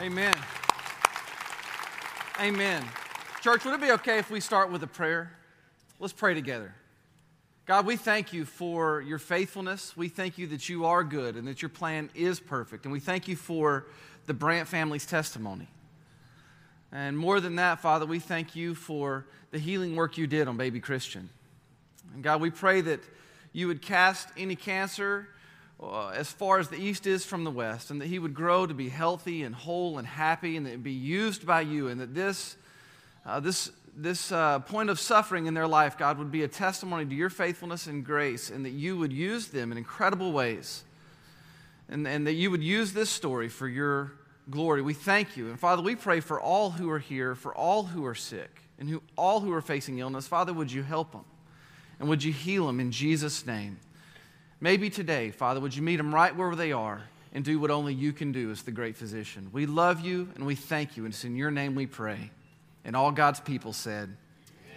Amen. Amen. Church, would it be okay if we start with a prayer? Let's pray together. God, we thank you for your faithfulness. We thank you that you are good and that your plan is perfect. And we thank you for the Brant family's testimony. And more than that, Father, we thank you for the healing work you did on baby Christian. And God, we pray that you would cast any cancer uh, as far as the east is from the west, and that he would grow to be healthy and whole and happy, and that it be used by you, and that this, uh, this, this uh, point of suffering in their life, God, would be a testimony to your faithfulness and grace, and that you would use them in incredible ways, and, and that you would use this story for your glory. We thank you. And Father, we pray for all who are here, for all who are sick, and who, all who are facing illness. Father, would you help them? And would you heal them in Jesus' name? Maybe today, Father, would you meet them right where they are and do what only you can do as the great physician? We love you and we thank you, and it's in your name we pray. And all God's people said,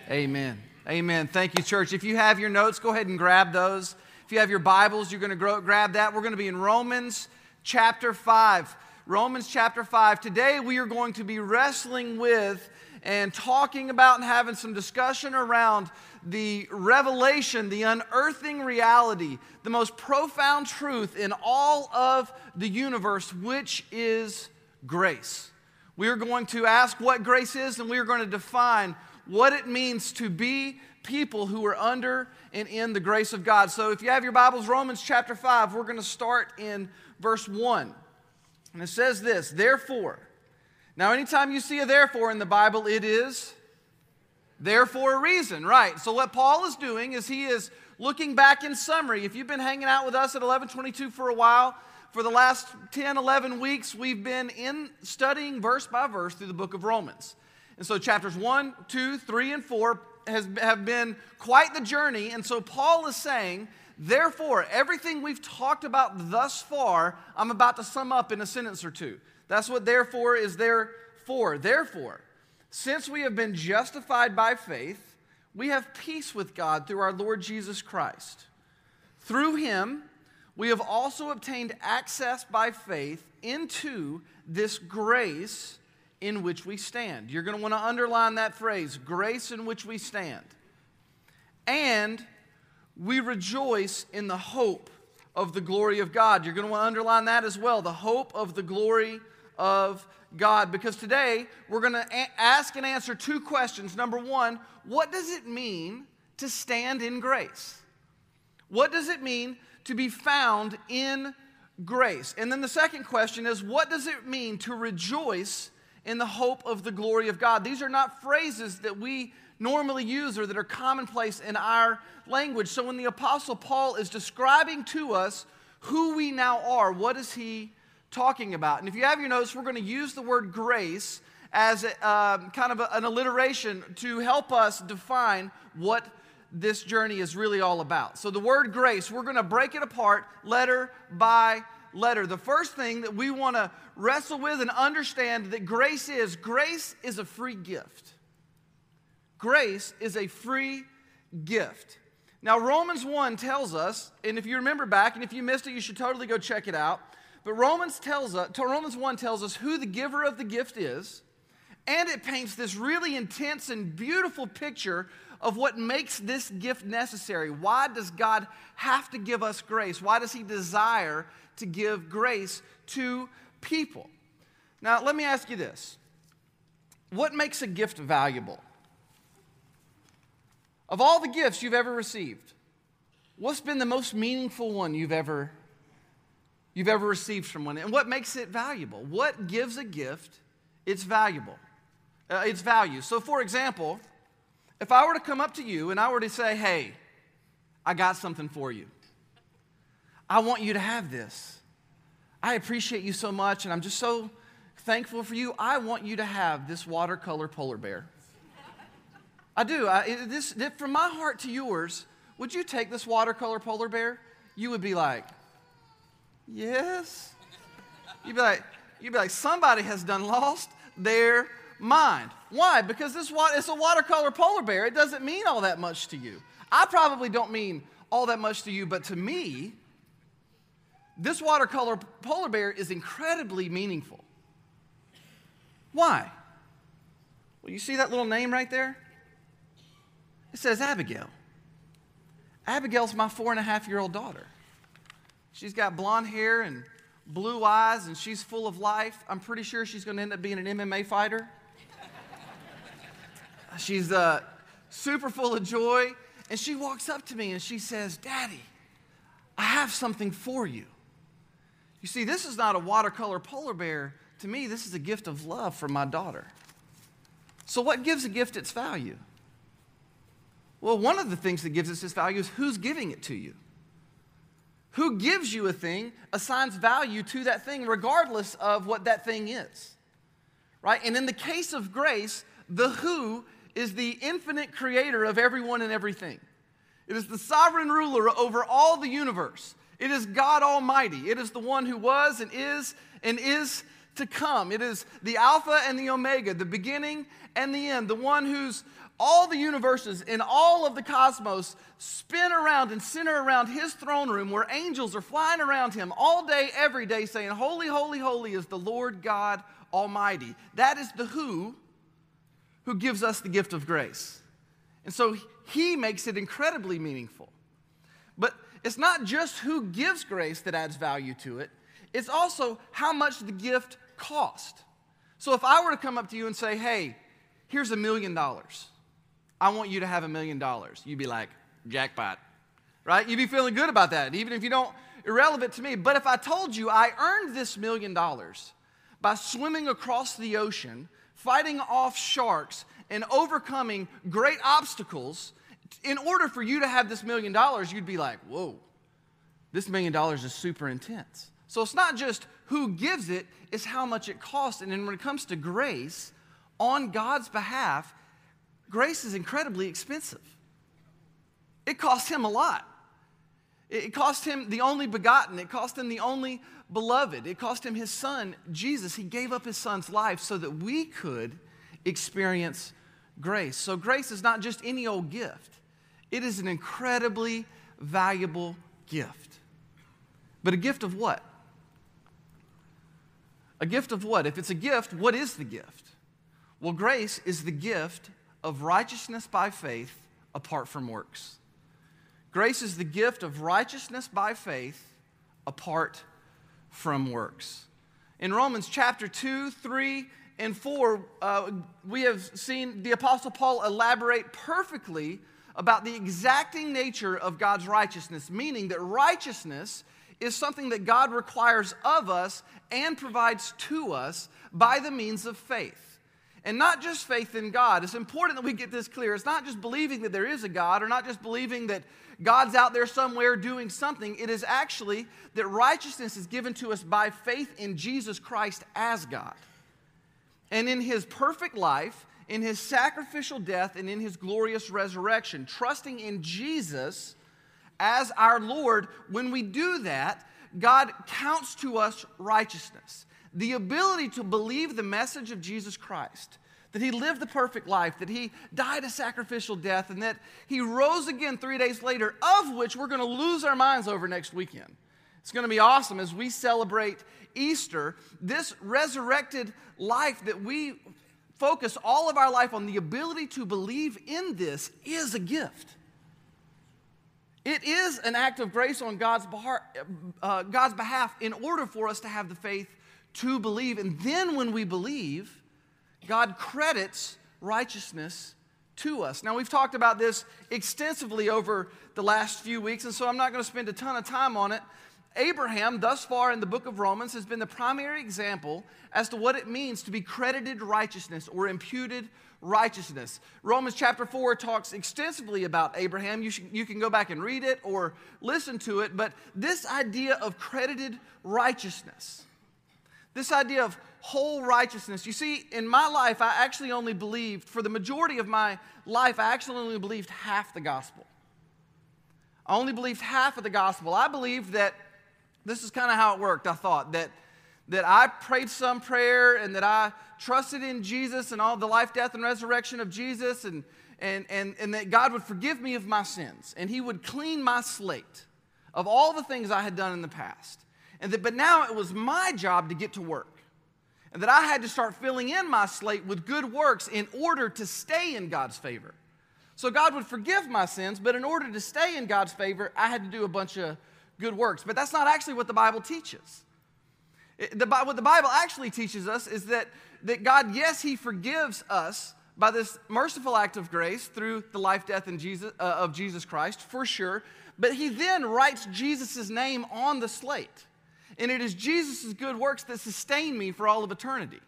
Amen. Amen. Amen. Thank you, church. If you have your notes, go ahead and grab those. If you have your Bibles, you're going to grab that. We're going to be in Romans chapter 5. Romans chapter 5. Today we are going to be wrestling with and talking about and having some discussion around the revelation, the unearthing reality, the most profound truth in all of the universe, which is grace. We are going to ask what grace is, and we are going to define what it means to be people who are under and in the grace of God. So if you have your Bibles, Romans chapter 5, we're going to start in verse 1. And it says this Therefore, now anytime you see a therefore in the Bible, it is there for a reason, right? So what Paul is doing is he is looking back in summary. If you've been hanging out with us at 1122 for a while, for the last 10, 11 weeks, we've been in studying verse by verse through the book of Romans. And so chapters 1, 2, 3, and 4 has, have been quite the journey. And so Paul is saying, therefore, everything we've talked about thus far, I'm about to sum up in a sentence or two. That's what therefore is there for. Therefore, since we have been justified by faith, we have peace with God through our Lord Jesus Christ. Through him, we have also obtained access by faith into this grace in which we stand. You're going to want to underline that phrase grace in which we stand. And we rejoice in the hope of the glory of God. You're going to want to underline that as well the hope of the glory of God because today we're going to a- ask and answer two questions. Number one, what does it mean to stand in grace? What does it mean to be found in grace? And then the second question is, what does it mean to rejoice in the hope of the glory of God? These are not phrases that we normally use or that are commonplace in our language. So when the Apostle Paul is describing to us who we now are, what is he talking about. And if you have your notes, we're going to use the word grace as a, um, kind of a, an alliteration to help us define what this journey is really all about. So, the word grace, we're going to break it apart letter by letter. The first thing that we want to wrestle with and understand that grace is grace is a free gift. Grace is a free gift. Now, Romans 1 tells us, and if you remember back, and if you missed it, you should totally go check it out. But Romans tells us, Romans 1 tells us who the giver of the gift is, and it paints this really intense and beautiful picture of what makes this gift necessary. Why does God have to give us grace? Why does He desire to give grace to people? Now, let me ask you this What makes a gift valuable? Of all the gifts you've ever received, what's been the most meaningful one you've ever you've ever received from one. And what makes it valuable? What gives a gift its valuable? Uh, its value. So, for example, if I were to come up to you and I were to say, hey, I got something for you, I want you to have this. I appreciate you so much, and I'm just so thankful for you. I want you to have this watercolor polar bear. I do. I, this, from my heart to yours, would you take this watercolor polar bear? You would be like, Yes. You'd be like, you'd be like, somebody has done lost their mind. Why? Because this it's a watercolor polar bear. It doesn't mean all that much to you. I probably don't mean all that much to you, but to me, this watercolor polar bear is incredibly meaningful. Why? Well, you see that little name right there? It says Abigail. Abigail's my four and a half year old daughter. She's got blonde hair and blue eyes, and she's full of life. I'm pretty sure she's going to end up being an MMA fighter. she's uh, super full of joy, and she walks up to me and she says, Daddy, I have something for you. You see, this is not a watercolor polar bear. To me, this is a gift of love from my daughter. So, what gives a gift its value? Well, one of the things that gives us this value is who's giving it to you. Who gives you a thing assigns value to that thing, regardless of what that thing is. Right? And in the case of grace, the who is the infinite creator of everyone and everything. It is the sovereign ruler over all the universe. It is God Almighty. It is the one who was and is and is to come. It is the Alpha and the Omega, the beginning and the end, the one whose all the universes in all of the cosmos spin around and center around his throne room where angels are flying around him all day, every day, saying, Holy, holy, holy is the Lord God Almighty. That is the who who gives us the gift of grace. And so he makes it incredibly meaningful. But it's not just who gives grace that adds value to it, it's also how much the gift cost. So if I were to come up to you and say, hey, here's a million dollars, I want you to have a million dollars, you'd be like, jackpot, right? You'd be feeling good about that, even if you don't, irrelevant to me. But if I told you I earned this million dollars by swimming across the ocean, fighting off sharks, and overcoming great obstacles, in order for you to have this million dollars, you'd be like, whoa, this million dollars is super intense. So it's not just who gives it, it's how much it costs. And then when it comes to grace, on God's behalf, grace is incredibly expensive. It cost him a lot. It cost him the only begotten. It cost him the only beloved. It cost him his son, Jesus. He gave up his son's life so that we could experience grace. So, grace is not just any old gift, it is an incredibly valuable gift. But a gift of what? A gift of what? If it's a gift, what is the gift? Well, grace is the gift of righteousness by faith apart from works. Grace is the gift of righteousness by faith apart from works. In Romans chapter 2, 3, and 4, uh, we have seen the Apostle Paul elaborate perfectly about the exacting nature of God's righteousness, meaning that righteousness is something that God requires of us and provides to us by the means of faith. And not just faith in God. It's important that we get this clear. It's not just believing that there is a God or not just believing that God's out there somewhere doing something. It is actually that righteousness is given to us by faith in Jesus Christ as God. And in his perfect life, in his sacrificial death, and in his glorious resurrection, trusting in Jesus as our Lord, when we do that, God counts to us righteousness the ability to believe the message of Jesus Christ that he lived the perfect life, that he died a sacrificial death, and that he rose again three days later, of which we're going to lose our minds over next weekend. It's going to be awesome as we celebrate Easter. This resurrected life that we focus all of our life on, the ability to believe in this is a gift. It is an act of grace on God's, behalf, uh, God's behalf in order for us to have the faith to believe. And then when we believe, God credits righteousness to us. Now, we've talked about this extensively over the last few weeks, and so I'm not going to spend a ton of time on it. Abraham, thus far in the book of Romans, has been the primary example as to what it means to be credited righteousness or imputed righteousness. Romans chapter 4 talks extensively about Abraham. You, should, you can go back and read it or listen to it, but this idea of credited righteousness this idea of whole righteousness. You see, in my life, I actually only believed, for the majority of my life, I actually only believed half the gospel. I only believed half of the gospel. I believed that this is kind of how it worked. I thought that, that I prayed some prayer and that I trusted in Jesus and all the life, death, and resurrection of Jesus, and, and, and, and that God would forgive me of my sins and He would clean my slate of all the things I had done in the past. And that, but now it was my job to get to work. And that I had to start filling in my slate with good works in order to stay in God's favor. So God would forgive my sins, but in order to stay in God's favor, I had to do a bunch of good works. But that's not actually what the Bible teaches. It, the, what the Bible actually teaches us is that, that God, yes, He forgives us by this merciful act of grace through the life, death, and Jesus, uh, of Jesus Christ, for sure. But He then writes Jesus' name on the slate. And it is Jesus' good works that sustain me for all of eternity.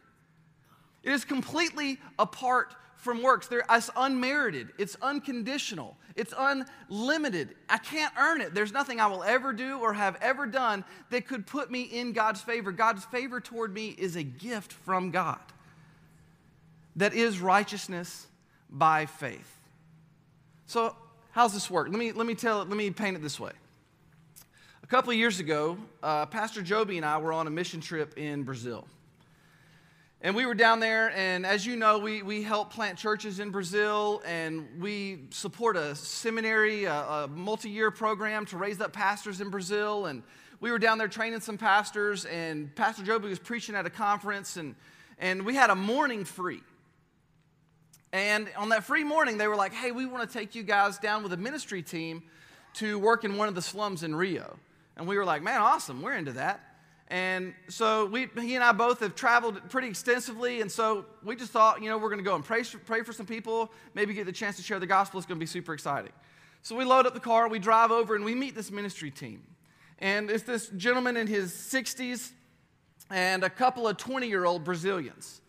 It is completely apart from works. It's unmerited, it's unconditional, it's unlimited. I can't earn it. There's nothing I will ever do or have ever done that could put me in God's favor. God's favor toward me is a gift from God that is righteousness by faith. So, how's this work? Let me, let me tell it, let me paint it this way. A couple years ago, uh, Pastor Joby and I were on a mission trip in Brazil. And we were down there, and as you know, we, we help plant churches in Brazil, and we support a seminary, a, a multi year program to raise up pastors in Brazil. And we were down there training some pastors, and Pastor Joby was preaching at a conference, and, and we had a morning free. And on that free morning, they were like, hey, we want to take you guys down with a ministry team to work in one of the slums in Rio. And we were like, man, awesome, we're into that. And so we, he and I both have traveled pretty extensively, and so we just thought, you know, we're going to go and pray, pray for some people, maybe get the chance to share the gospel. It's going to be super exciting. So we load up the car, we drive over, and we meet this ministry team. And it's this gentleman in his 60s and a couple of 20 year old Brazilians.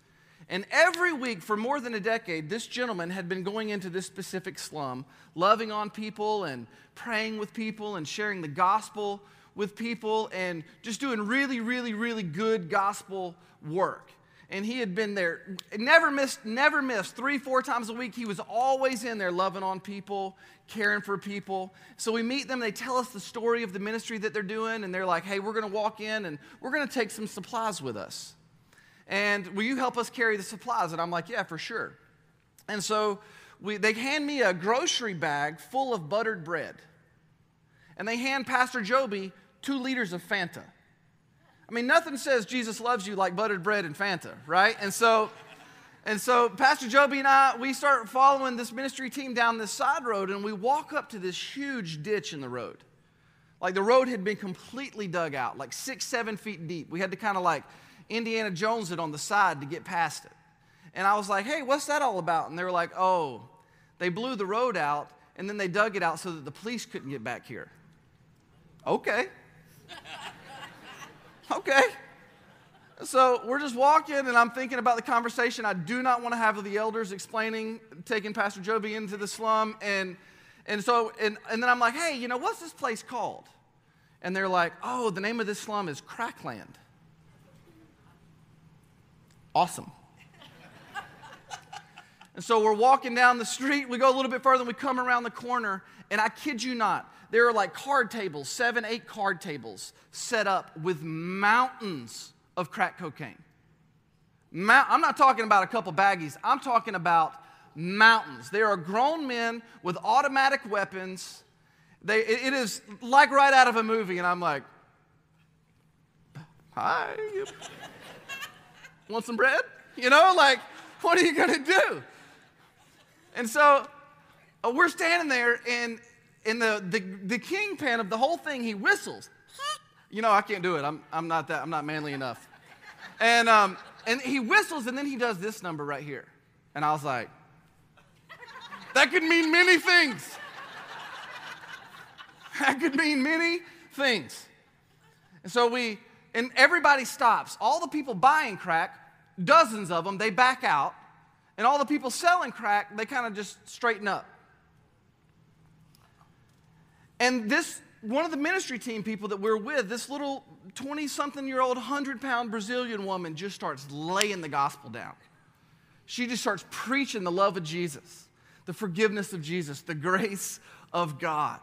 And every week for more than a decade, this gentleman had been going into this specific slum, loving on people and praying with people and sharing the gospel with people and just doing really, really, really good gospel work. And he had been there, never missed, never missed. Three, four times a week, he was always in there loving on people, caring for people. So we meet them, they tell us the story of the ministry that they're doing, and they're like, hey, we're gonna walk in and we're gonna take some supplies with us. And will you help us carry the supplies? And I'm like, yeah, for sure. And so we, they hand me a grocery bag full of buttered bread. And they hand Pastor Joby two liters of Fanta. I mean, nothing says Jesus loves you like buttered bread and Fanta, right? And so, and so Pastor Joby and I, we start following this ministry team down this side road, and we walk up to this huge ditch in the road. Like the road had been completely dug out, like six, seven feet deep. We had to kind of like Indiana Jones it on the side to get past it. And I was like, hey, what's that all about? And they were like, oh, they blew the road out and then they dug it out so that the police couldn't get back here. Okay. okay. So we're just walking, and I'm thinking about the conversation I do not want to have with the elders explaining taking Pastor Joby into the slum. And, and so, and, and then I'm like, hey, you know, what's this place called? And they're like, oh, the name of this slum is Crackland. Awesome. and so we're walking down the street. We go a little bit further, and we come around the corner, and I kid you not, there are like card tables, seven, eight card tables set up with mountains of crack cocaine. I'm not talking about a couple baggies, I'm talking about mountains. There are grown men with automatic weapons. They, it is like right out of a movie, and I'm like, hi. Want some bread? You know, like, what are you going to do? And so uh, we're standing there, and in the, the, the kingpin of the whole thing, he whistles. You know, I can't do it. I'm, I'm not that, I'm not manly enough. And, um, and he whistles and then he does this number right here. And I was like, that could mean many things. That could mean many things. And so we, and everybody stops. All the people buying crack, dozens of them, they back out. And all the people selling crack, they kind of just straighten up. And this, one of the ministry team people that we're with, this little 20 something year old, 100 pound Brazilian woman just starts laying the gospel down. She just starts preaching the love of Jesus, the forgiveness of Jesus, the grace of God.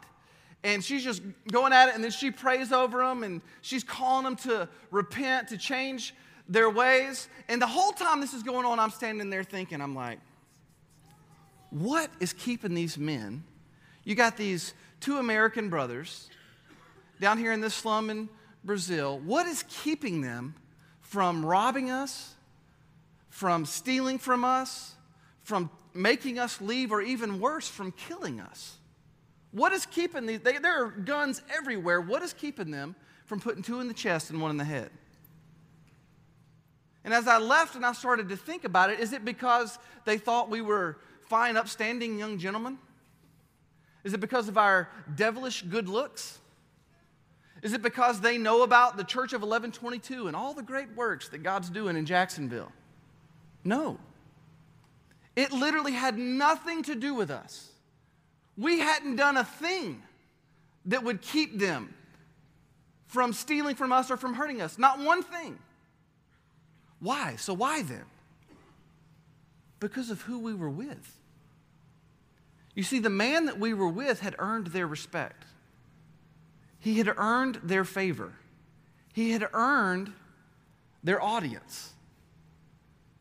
And she's just going at it, and then she prays over them, and she's calling them to repent, to change their ways. And the whole time this is going on, I'm standing there thinking, I'm like, what is keeping these men? You got these two American brothers down here in this slum in Brazil. What is keeping them from robbing us, from stealing from us, from making us leave, or even worse, from killing us. What is keeping these? They, there are guns everywhere. What is keeping them from putting two in the chest and one in the head? And as I left and I started to think about it, is it because they thought we were fine, upstanding young gentlemen? Is it because of our devilish good looks? Is it because they know about the Church of 1122 and all the great works that God's doing in Jacksonville? No. It literally had nothing to do with us. We hadn't done a thing that would keep them from stealing from us or from hurting us. Not one thing. Why? So, why then? Because of who we were with. You see, the man that we were with had earned their respect, he had earned their favor, he had earned their audience.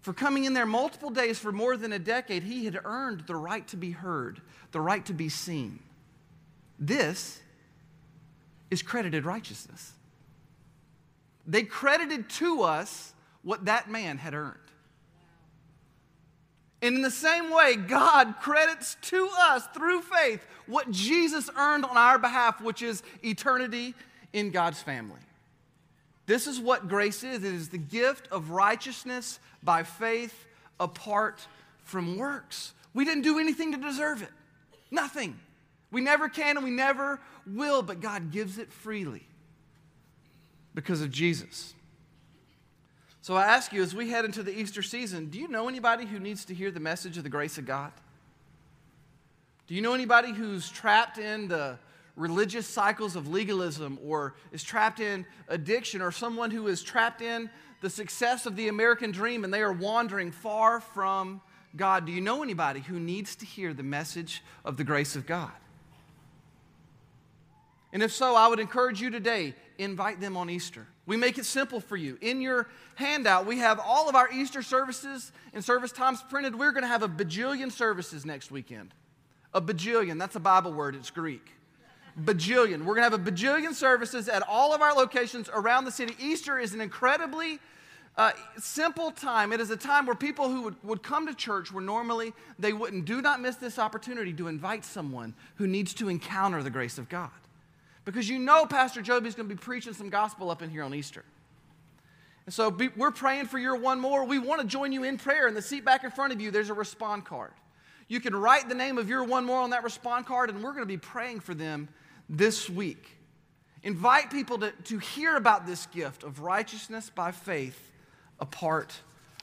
For coming in there multiple days for more than a decade, he had earned the right to be heard, the right to be seen. This is credited righteousness. They credited to us what that man had earned. And in the same way, God credits to us through faith what Jesus earned on our behalf, which is eternity in God's family. This is what grace is it is the gift of righteousness by faith apart from works. We didn't do anything to deserve it, nothing. We never can and we never will, but God gives it freely because of Jesus. So I ask you, as we head into the Easter season, do you know anybody who needs to hear the message of the grace of God? Do you know anybody who's trapped in the religious cycles of legalism or is trapped in addiction or someone who is trapped in the success of the American dream and they are wandering far from God? Do you know anybody who needs to hear the message of the grace of God? And if so, I would encourage you today invite them on Easter. We make it simple for you. In your handout, we have all of our Easter services and service times printed. We're going to have a bajillion services next weekend. A bajillion, that's a Bible word, it's Greek. Bajillion. We're going to have a bajillion services at all of our locations around the city. Easter is an incredibly uh, simple time. It is a time where people who would, would come to church where normally they wouldn't. Do not miss this opportunity to invite someone who needs to encounter the grace of God. Because you know Pastor Joby is going to be preaching some gospel up in here on Easter. And so be, we're praying for your one more. We want to join you in prayer. In the seat back in front of you, there's a respond card. You can write the name of your one more on that respond card, and we're going to be praying for them this week. Invite people to, to hear about this gift of righteousness by faith apart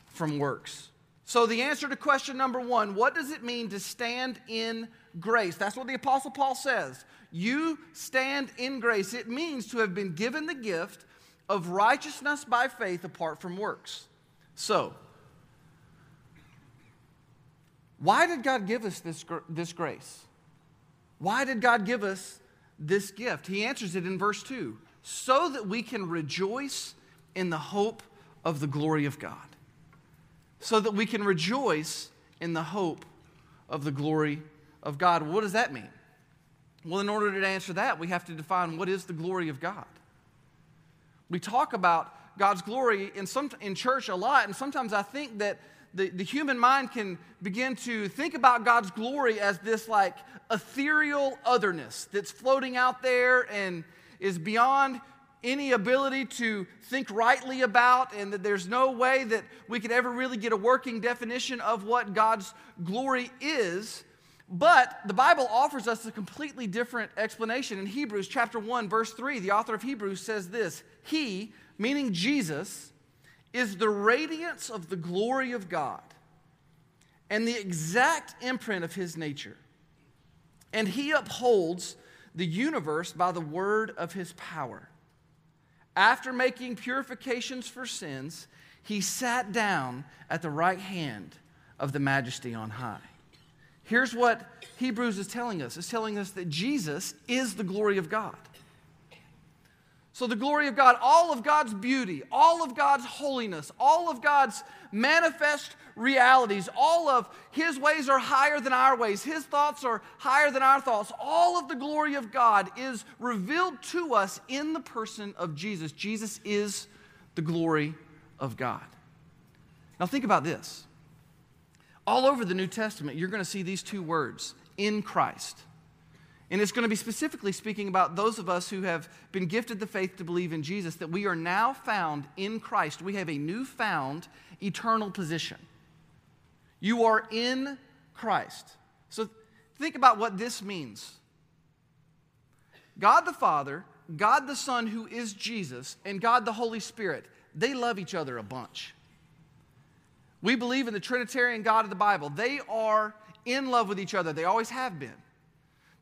from works. So, the answer to question number one what does it mean to stand in grace? That's what the Apostle Paul says. You stand in grace. It means to have been given the gift of righteousness by faith apart from works. So, why did God give us this, this grace? Why did God give us this gift? He answers it in verse 2 so that we can rejoice in the hope of the glory of God. So that we can rejoice in the hope of the glory of God. What does that mean? Well, in order to answer that, we have to define what is the glory of God. We talk about God's glory in, some, in church a lot, and sometimes I think that the, the human mind can begin to think about God's glory as this like ethereal otherness that's floating out there and is beyond any ability to think rightly about, and that there's no way that we could ever really get a working definition of what God's glory is. But the Bible offers us a completely different explanation. In Hebrews chapter 1 verse 3, the author of Hebrews says this, he, meaning Jesus, is the radiance of the glory of God and the exact imprint of his nature. And he upholds the universe by the word of his power. After making purifications for sins, he sat down at the right hand of the majesty on high. Here's what Hebrews is telling us it's telling us that Jesus is the glory of God. So, the glory of God, all of God's beauty, all of God's holiness, all of God's manifest realities, all of His ways are higher than our ways, His thoughts are higher than our thoughts. All of the glory of God is revealed to us in the person of Jesus. Jesus is the glory of God. Now, think about this. All over the New Testament, you're going to see these two words in Christ. And it's going to be specifically speaking about those of us who have been gifted the faith to believe in Jesus, that we are now found in Christ. We have a newfound eternal position. You are in Christ. So think about what this means God the Father, God the Son, who is Jesus, and God the Holy Spirit, they love each other a bunch. We believe in the Trinitarian God of the Bible. They are in love with each other, they always have been.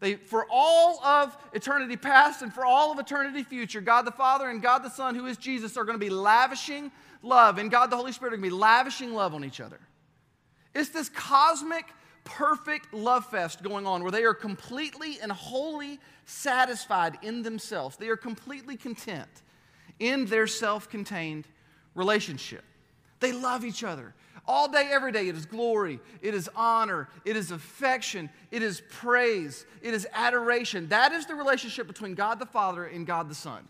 They, for all of eternity past and for all of eternity future, God the Father and God the Son, who is Jesus, are going to be lavishing love, and God the Holy Spirit are going to be lavishing love on each other. It's this cosmic, perfect love fest going on where they are completely and wholly satisfied in themselves. They are completely content in their self contained relationship. They love each other. All day, every day, it is glory, it is honor, it is affection, it is praise, it is adoration. That is the relationship between God the Father and God the Son,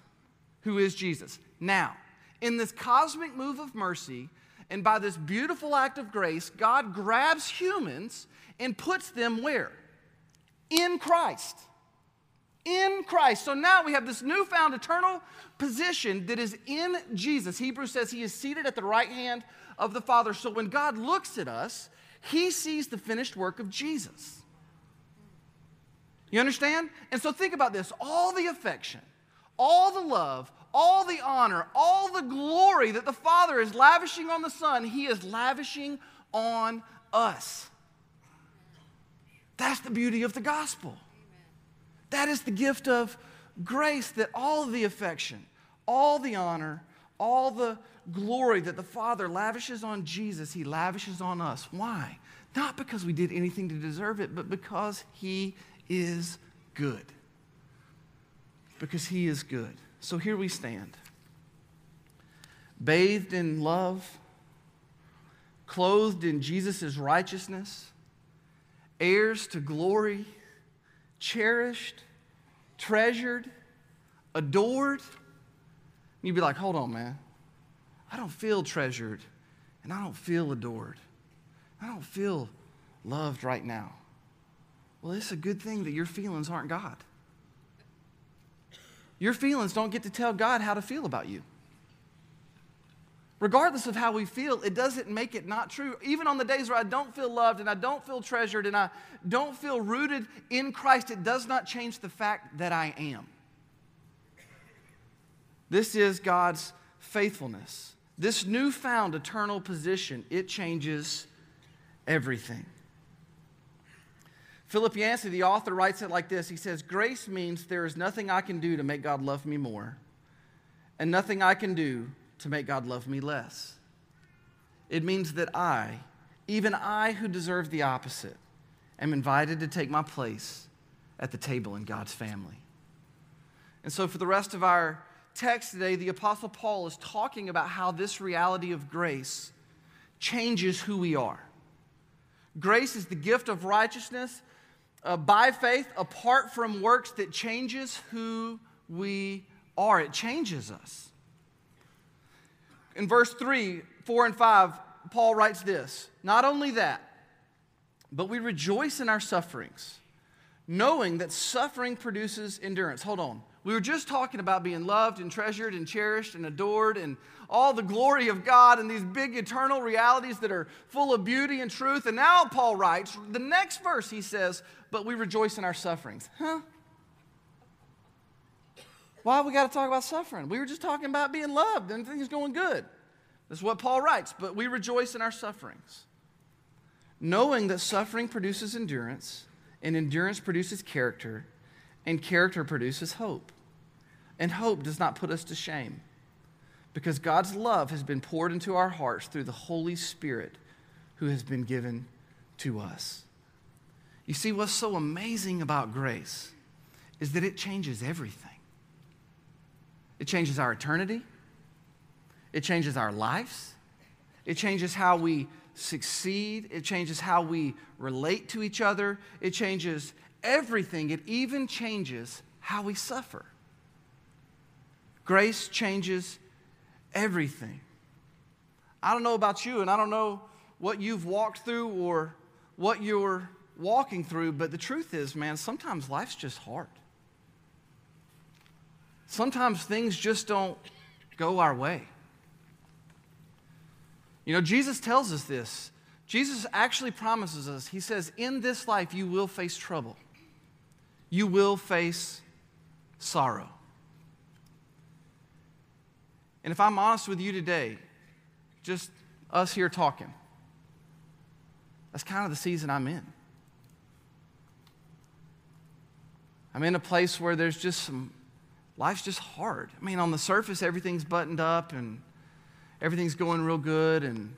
who is Jesus. Now, in this cosmic move of mercy, and by this beautiful act of grace, God grabs humans and puts them where? In Christ. In Christ. So now we have this newfound eternal position that is in Jesus. Hebrews says he is seated at the right hand of the Father. So when God looks at us, he sees the finished work of Jesus. You understand? And so think about this all the affection, all the love, all the honor, all the glory that the Father is lavishing on the Son, He is lavishing on us. That's the beauty of the gospel. That is the gift of grace that all the affection, all the honor, all the glory that the Father lavishes on Jesus, He lavishes on us. Why? Not because we did anything to deserve it, but because He is good. Because He is good. So here we stand, bathed in love, clothed in Jesus' righteousness, heirs to glory, cherished, treasured, adored. You'd be like, hold on, man. I don't feel treasured and I don't feel adored. I don't feel loved right now. Well, it's a good thing that your feelings aren't God. Your feelings don't get to tell God how to feel about you. Regardless of how we feel, it doesn't make it not true. Even on the days where I don't feel loved and I don't feel treasured and I don't feel rooted in Christ, it does not change the fact that I am. This is God's faithfulness. This newfound eternal position, it changes everything. Philip Yancey, the author, writes it like this He says, Grace means there is nothing I can do to make God love me more, and nothing I can do to make God love me less. It means that I, even I who deserve the opposite, am invited to take my place at the table in God's family. And so, for the rest of our text today, the Apostle Paul is talking about how this reality of grace changes who we are. Grace is the gift of righteousness uh, by faith apart from works that changes who we are. It changes us. In verse 3, 4, and 5, Paul writes this Not only that, but we rejoice in our sufferings, knowing that suffering produces endurance. Hold on. We were just talking about being loved and treasured and cherished and adored and all the glory of God and these big eternal realities that are full of beauty and truth. And now Paul writes, the next verse he says, But we rejoice in our sufferings. Huh? Why we got to talk about suffering? We were just talking about being loved and things going good. That's what Paul writes. But we rejoice in our sufferings, knowing that suffering produces endurance, and endurance produces character, and character produces hope. And hope does not put us to shame because God's love has been poured into our hearts through the Holy Spirit who has been given to us. You see, what's so amazing about grace is that it changes everything. It changes our eternity, it changes our lives, it changes how we succeed, it changes how we relate to each other, it changes everything, it even changes how we suffer. Grace changes everything. I don't know about you, and I don't know what you've walked through or what you're walking through, but the truth is, man, sometimes life's just hard. Sometimes things just don't go our way. You know, Jesus tells us this. Jesus actually promises us, He says, in this life you will face trouble, you will face sorrow. And if I'm honest with you today, just us here talking, that's kind of the season I'm in. I'm in a place where there's just some, life's just hard. I mean, on the surface, everything's buttoned up and everything's going real good. And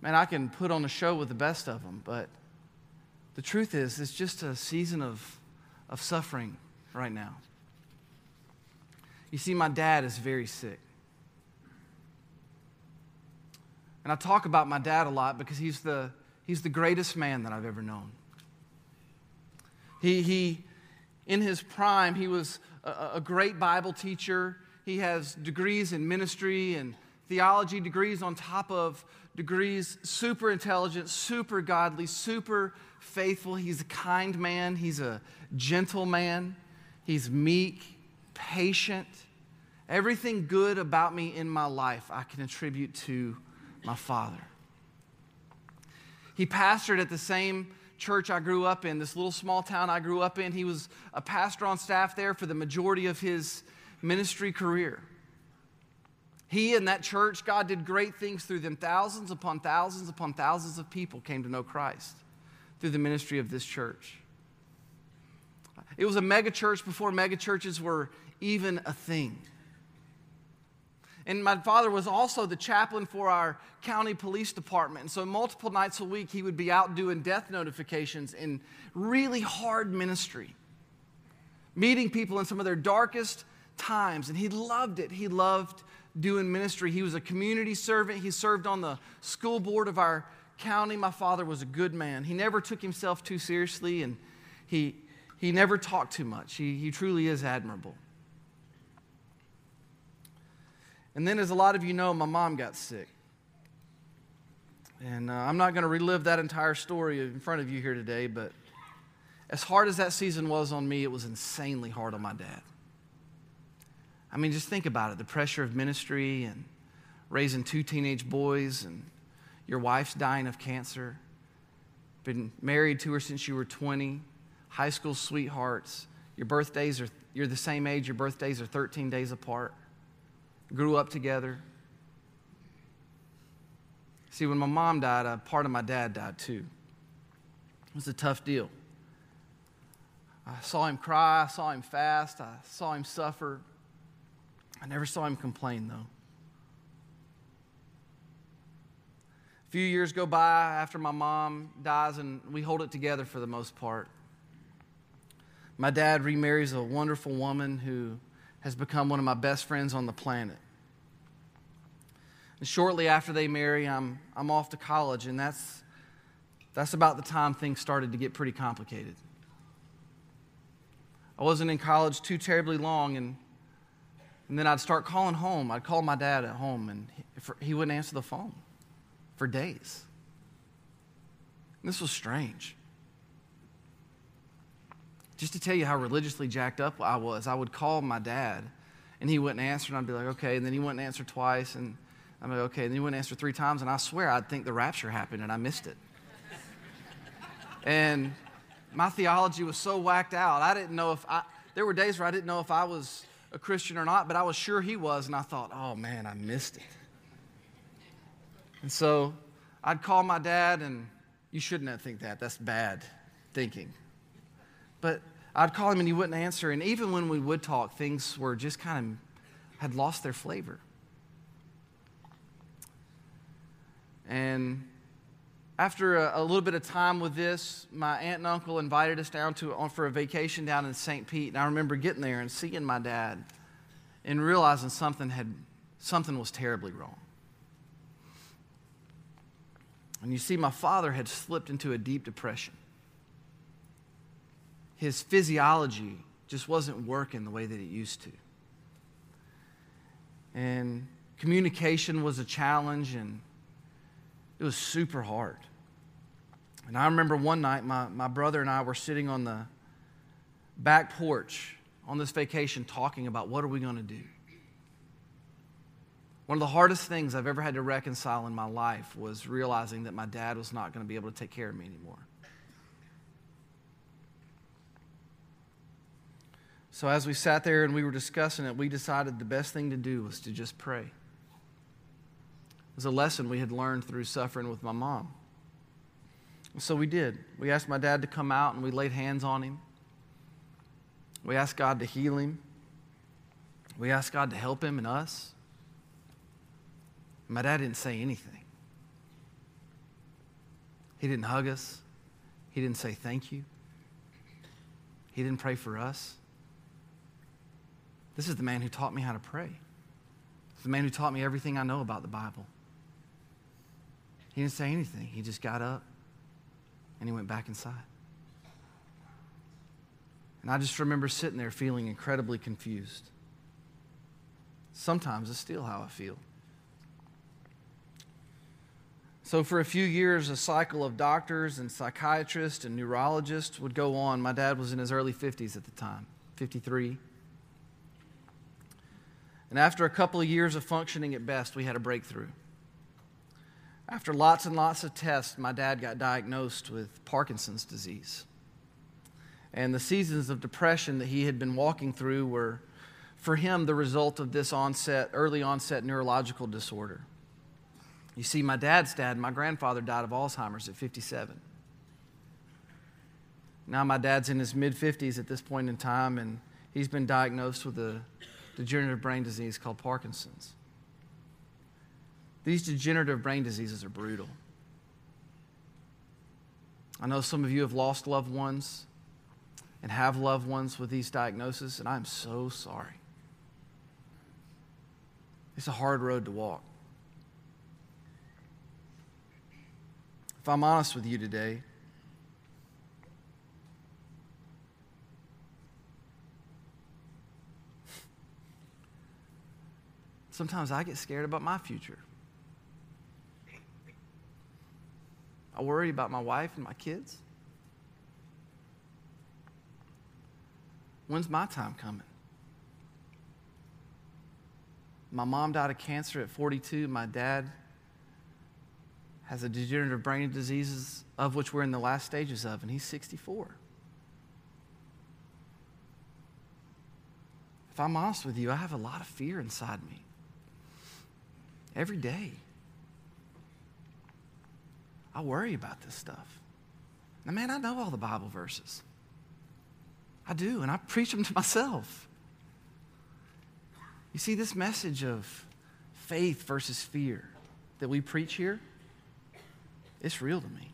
man, I can put on a show with the best of them. But the truth is, it's just a season of, of suffering right now. You see, my dad is very sick. And I talk about my dad a lot because he's the, he's the greatest man that I've ever known. He, he, in his prime, he was a, a great Bible teacher. He has degrees in ministry and theology degrees on top of degrees, super intelligent, super godly, super faithful. He's a kind man, he's a gentle man, he's meek, patient. Everything good about me in my life, I can attribute to my father. He pastored at the same church I grew up in, this little small town I grew up in. He was a pastor on staff there for the majority of his ministry career. He and that church, God did great things through them. Thousands upon thousands upon thousands of people came to know Christ through the ministry of this church. It was a mega church before mega churches were even a thing. And my father was also the chaplain for our county police department. And so, multiple nights a week, he would be out doing death notifications in really hard ministry, meeting people in some of their darkest times. And he loved it. He loved doing ministry. He was a community servant. He served on the school board of our county. My father was a good man. He never took himself too seriously, and he, he never talked too much. He, he truly is admirable. And then, as a lot of you know, my mom got sick. And uh, I'm not going to relive that entire story in front of you here today, but as hard as that season was on me, it was insanely hard on my dad. I mean, just think about it the pressure of ministry and raising two teenage boys, and your wife's dying of cancer, been married to her since you were 20, high school sweethearts, your birthdays are, you're the same age, your birthdays are 13 days apart grew up together. See, when my mom died, a part of my dad died too. It was a tough deal. I saw him cry, I saw him fast, I saw him suffer. I never saw him complain, though. Few years go by after my mom dies, and we hold it together for the most part. My dad remarries a wonderful woman who has become one of my best friends on the planet. And shortly after they marry, I'm, I'm off to college, and that's, that's about the time things started to get pretty complicated. I wasn't in college too terribly long, and, and then I'd start calling home. I'd call my dad at home, and he, he wouldn't answer the phone for days. This was strange. Just to tell you how religiously jacked up I was, I would call my dad, and he wouldn't answer, and I'd be like, okay, and then he wouldn't answer twice, and I'm like, okay. And then he wouldn't answer three times, and I swear I'd think the rapture happened and I missed it. and my theology was so whacked out. I didn't know if I, there were days where I didn't know if I was a Christian or not, but I was sure he was, and I thought, oh man, I missed it. And so I'd call my dad, and you shouldn't think that. That's bad thinking. But I'd call him, and he wouldn't answer. And even when we would talk, things were just kind of had lost their flavor. And after a, a, little bit of time with this, my aunt and uncle invited us down to on for a vacation down in St. Pete. And I remember getting there and seeing my dad and realizing something had something was terribly wrong. And you see, my father had slipped into a deep depression. His physiology just wasn't working the way that it used to. And communication was a challenge, and It was super hard. And I remember one night, my, my brother and I were sitting on the back porch on this vacation talking about what are we going to do. One of the hardest things I've ever had to reconcile in my life was realizing that my dad was not going to be able to take care of me anymore. So, as we sat there and we were discussing it, we decided the best thing to do was to just pray. It was a lesson we had learned through suffering with my mom. So we did. We asked my dad to come out and we laid hands on him. We asked God to heal him. We asked God to help him and us. My dad didn't say anything. He didn't hug us. He didn't say thank you. He didn't pray for us. This is the man who taught me how to pray. It's the man who taught me everything I know about the Bible. He didn't say anything. He just got up and he went back inside. And I just remember sitting there feeling incredibly confused. Sometimes it's still how I feel. So, for a few years, a cycle of doctors and psychiatrists and neurologists would go on. My dad was in his early 50s at the time, 53. And after a couple of years of functioning at best, we had a breakthrough. After lots and lots of tests, my dad got diagnosed with Parkinson's disease. And the seasons of depression that he had been walking through were, for him, the result of this onset, early onset neurological disorder. You see, my dad's dad, my grandfather, died of Alzheimer's at 57. Now, my dad's in his mid 50s at this point in time, and he's been diagnosed with a degenerative brain disease called Parkinson's. These degenerative brain diseases are brutal. I know some of you have lost loved ones and have loved ones with these diagnoses, and I'm so sorry. It's a hard road to walk. If I'm honest with you today, sometimes I get scared about my future. I worry about my wife and my kids. When's my time coming? My mom died of cancer at 42. My dad has a degenerative brain diseases of which we're in the last stages of, and he's 64. If I'm honest with you, I have a lot of fear inside me every day. I worry about this stuff. Now, man, I know all the Bible verses. I do, and I preach them to myself. You see, this message of faith versus fear that we preach here, it's real to me.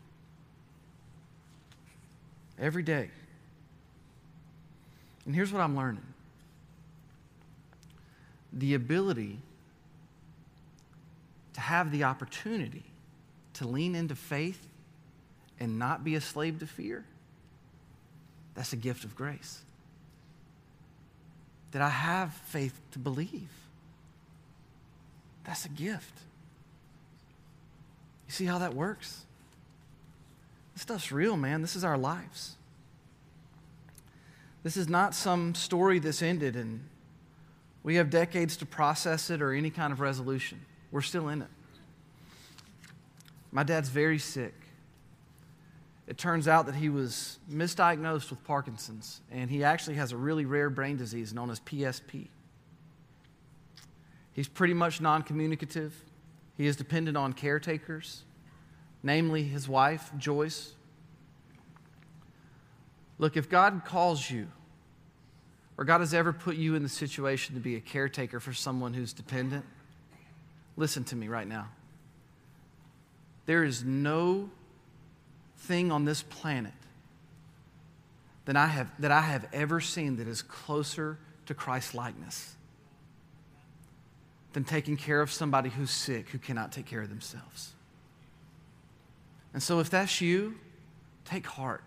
Every day. And here's what I'm learning the ability to have the opportunity to lean into faith and not be a slave to fear, that's a gift of grace. That I have faith to believe, that's a gift. You see how that works? This stuff's real, man. This is our lives. This is not some story that's ended and we have decades to process it or any kind of resolution. We're still in it. My dad's very sick. It turns out that he was misdiagnosed with Parkinson's, and he actually has a really rare brain disease known as PSP. He's pretty much non communicative. He is dependent on caretakers, namely his wife, Joyce. Look, if God calls you, or God has ever put you in the situation to be a caretaker for someone who's dependent, listen to me right now. There is no thing on this planet that I have, that I have ever seen that is closer to Christ likeness than taking care of somebody who's sick who cannot take care of themselves. And so, if that's you, take heart.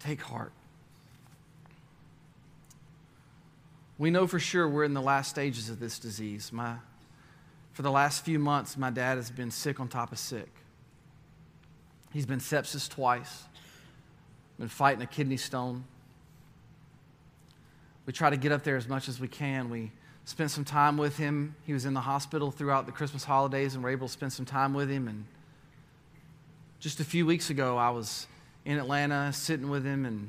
Take heart. We know for sure we're in the last stages of this disease. My For the last few months, my dad has been sick on top of sick. He's been sepsis twice, been fighting a kidney stone. We try to get up there as much as we can. We spent some time with him. He was in the hospital throughout the Christmas holidays, and we're able to spend some time with him. And just a few weeks ago, I was in Atlanta sitting with him, and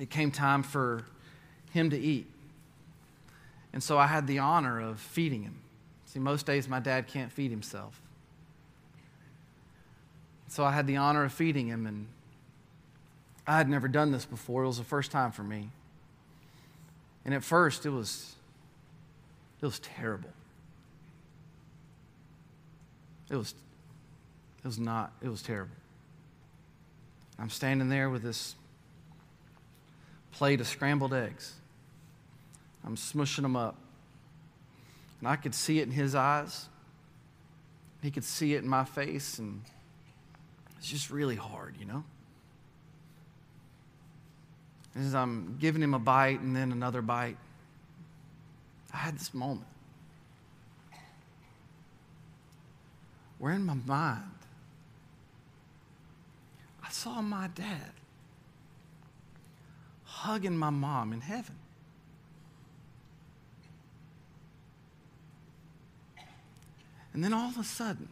it came time for him to eat. And so I had the honor of feeding him. See, most days my dad can't feed himself. So I had the honor of feeding him, and I had never done this before. It was the first time for me. And at first, it was, it was terrible. It was, it was not, it was terrible. I'm standing there with this plate of scrambled eggs. I'm smushing them up. And I could see it in his eyes. He could see it in my face, and it's just really hard, you know? As I'm giving him a bite and then another bite, I had this moment where in my mind, I saw my dad hugging my mom in heaven. And then all of a sudden,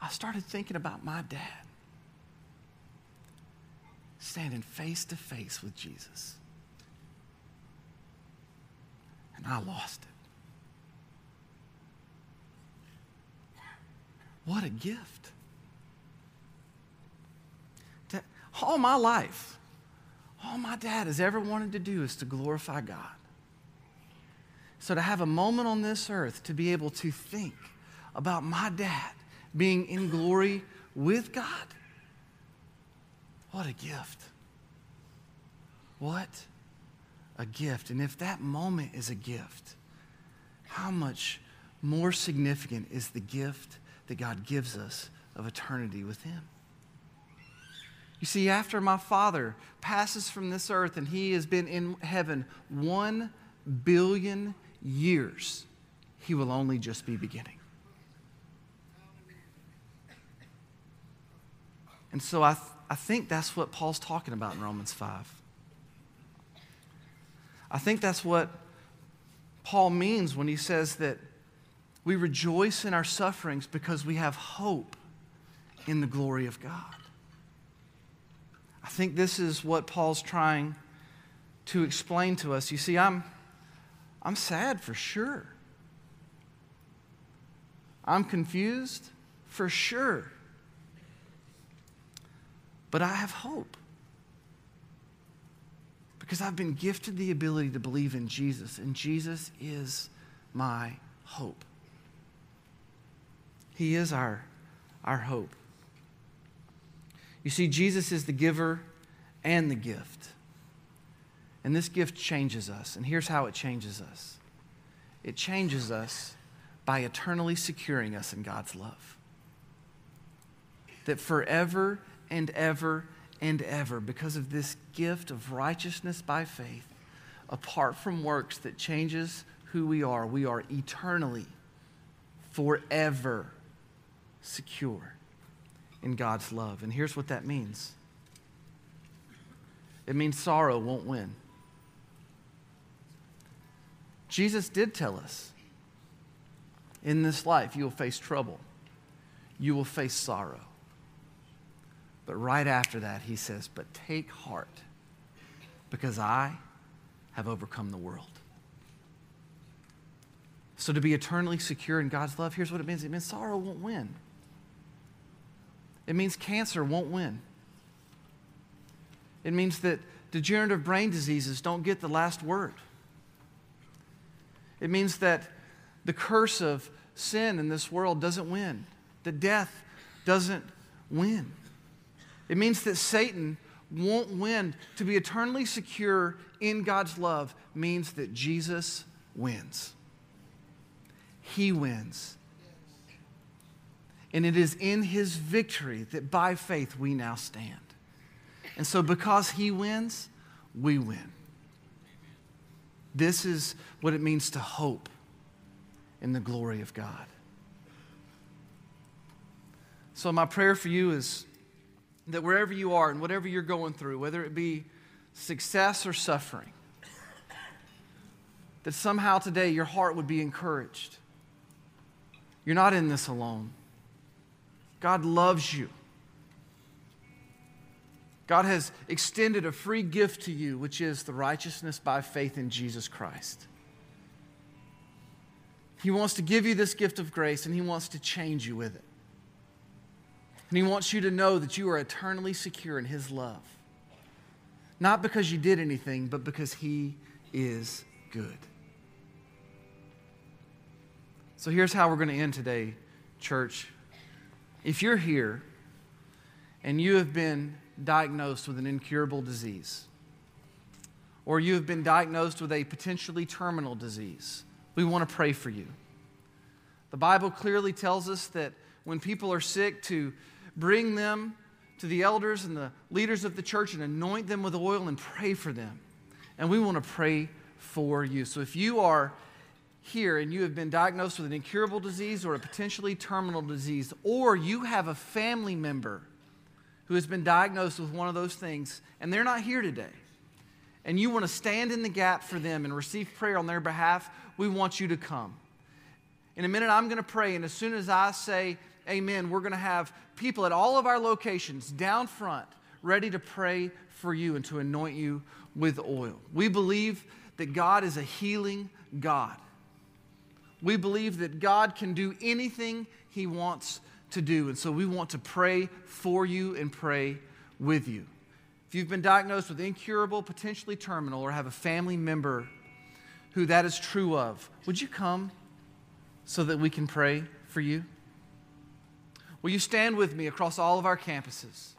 I started thinking about my dad standing face to face with Jesus. And I lost it. What a gift. All my life, all my dad has ever wanted to do is to glorify God. So to have a moment on this earth to be able to think about my dad being in glory with God, what a gift. What a gift. And if that moment is a gift, how much more significant is the gift that God gives us of eternity with Him? You see, after my father passes from this earth and he has been in heaven one billion years, he will only just be beginning. And so I, th- I think that's what Paul's talking about in Romans 5. I think that's what Paul means when he says that we rejoice in our sufferings because we have hope in the glory of God. I think this is what Paul's trying to explain to us. You see, I'm, I'm sad for sure. I'm confused for sure. But I have hope because I've been gifted the ability to believe in Jesus, and Jesus is my hope. He is our, our hope. You see, Jesus is the giver and the gift. And this gift changes us. And here's how it changes us it changes us by eternally securing us in God's love. That forever and ever and ever, because of this gift of righteousness by faith, apart from works that changes who we are, we are eternally, forever secure in God's love. And here's what that means it means sorrow won't win. Jesus did tell us in this life you will face trouble, you will face sorrow. But right after that, he says, But take heart, because I have overcome the world. So, to be eternally secure in God's love, here's what it means it means sorrow won't win. It means cancer won't win. It means that degenerative brain diseases don't get the last word. It means that the curse of sin in this world doesn't win, that death doesn't win. It means that Satan won't win. To be eternally secure in God's love means that Jesus wins. He wins. And it is in his victory that by faith we now stand. And so, because he wins, we win. This is what it means to hope in the glory of God. So, my prayer for you is that wherever you are and whatever you're going through, whether it be success or suffering, that somehow today your heart would be encouraged. You're not in this alone. God loves you. God has extended a free gift to you, which is the righteousness by faith in Jesus Christ. He wants to give you this gift of grace and He wants to change you with it. And He wants you to know that you are eternally secure in His love. Not because you did anything, but because He is good. So here's how we're going to end today, church. If you're here and you have been diagnosed with an incurable disease, or you have been diagnosed with a potentially terminal disease, we want to pray for you. The Bible clearly tells us that when people are sick, to bring them to the elders and the leaders of the church and anoint them with oil and pray for them. And we want to pray for you. So if you are here and you have been diagnosed with an incurable disease or a potentially terminal disease, or you have a family member who has been diagnosed with one of those things and they're not here today, and you want to stand in the gap for them and receive prayer on their behalf, we want you to come. In a minute, I'm going to pray, and as soon as I say amen, we're going to have people at all of our locations down front ready to pray for you and to anoint you with oil. We believe that God is a healing God. We believe that God can do anything He wants to do. And so we want to pray for you and pray with you. If you've been diagnosed with incurable, potentially terminal, or have a family member who that is true of, would you come so that we can pray for you? Will you stand with me across all of our campuses?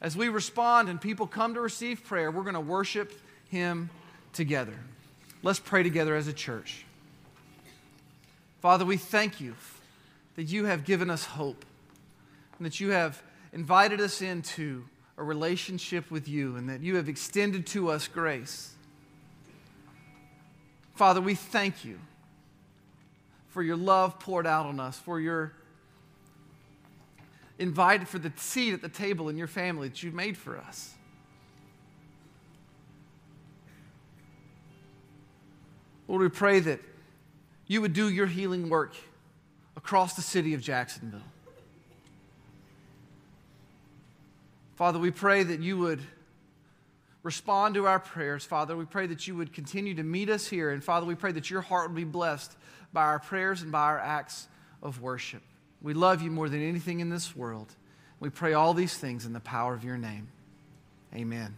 As we respond and people come to receive prayer, we're going to worship Him together. Let's pray together as a church. Father, we thank you that you have given us hope and that you have invited us into a relationship with you and that you have extended to us grace. Father, we thank you for your love poured out on us, for your invited for the seat at the table in your family that you've made for us. Lord, we pray that you would do your healing work across the city of Jacksonville. Father, we pray that you would respond to our prayers. Father, we pray that you would continue to meet us here. And Father, we pray that your heart would be blessed by our prayers and by our acts of worship. We love you more than anything in this world. We pray all these things in the power of your name. Amen.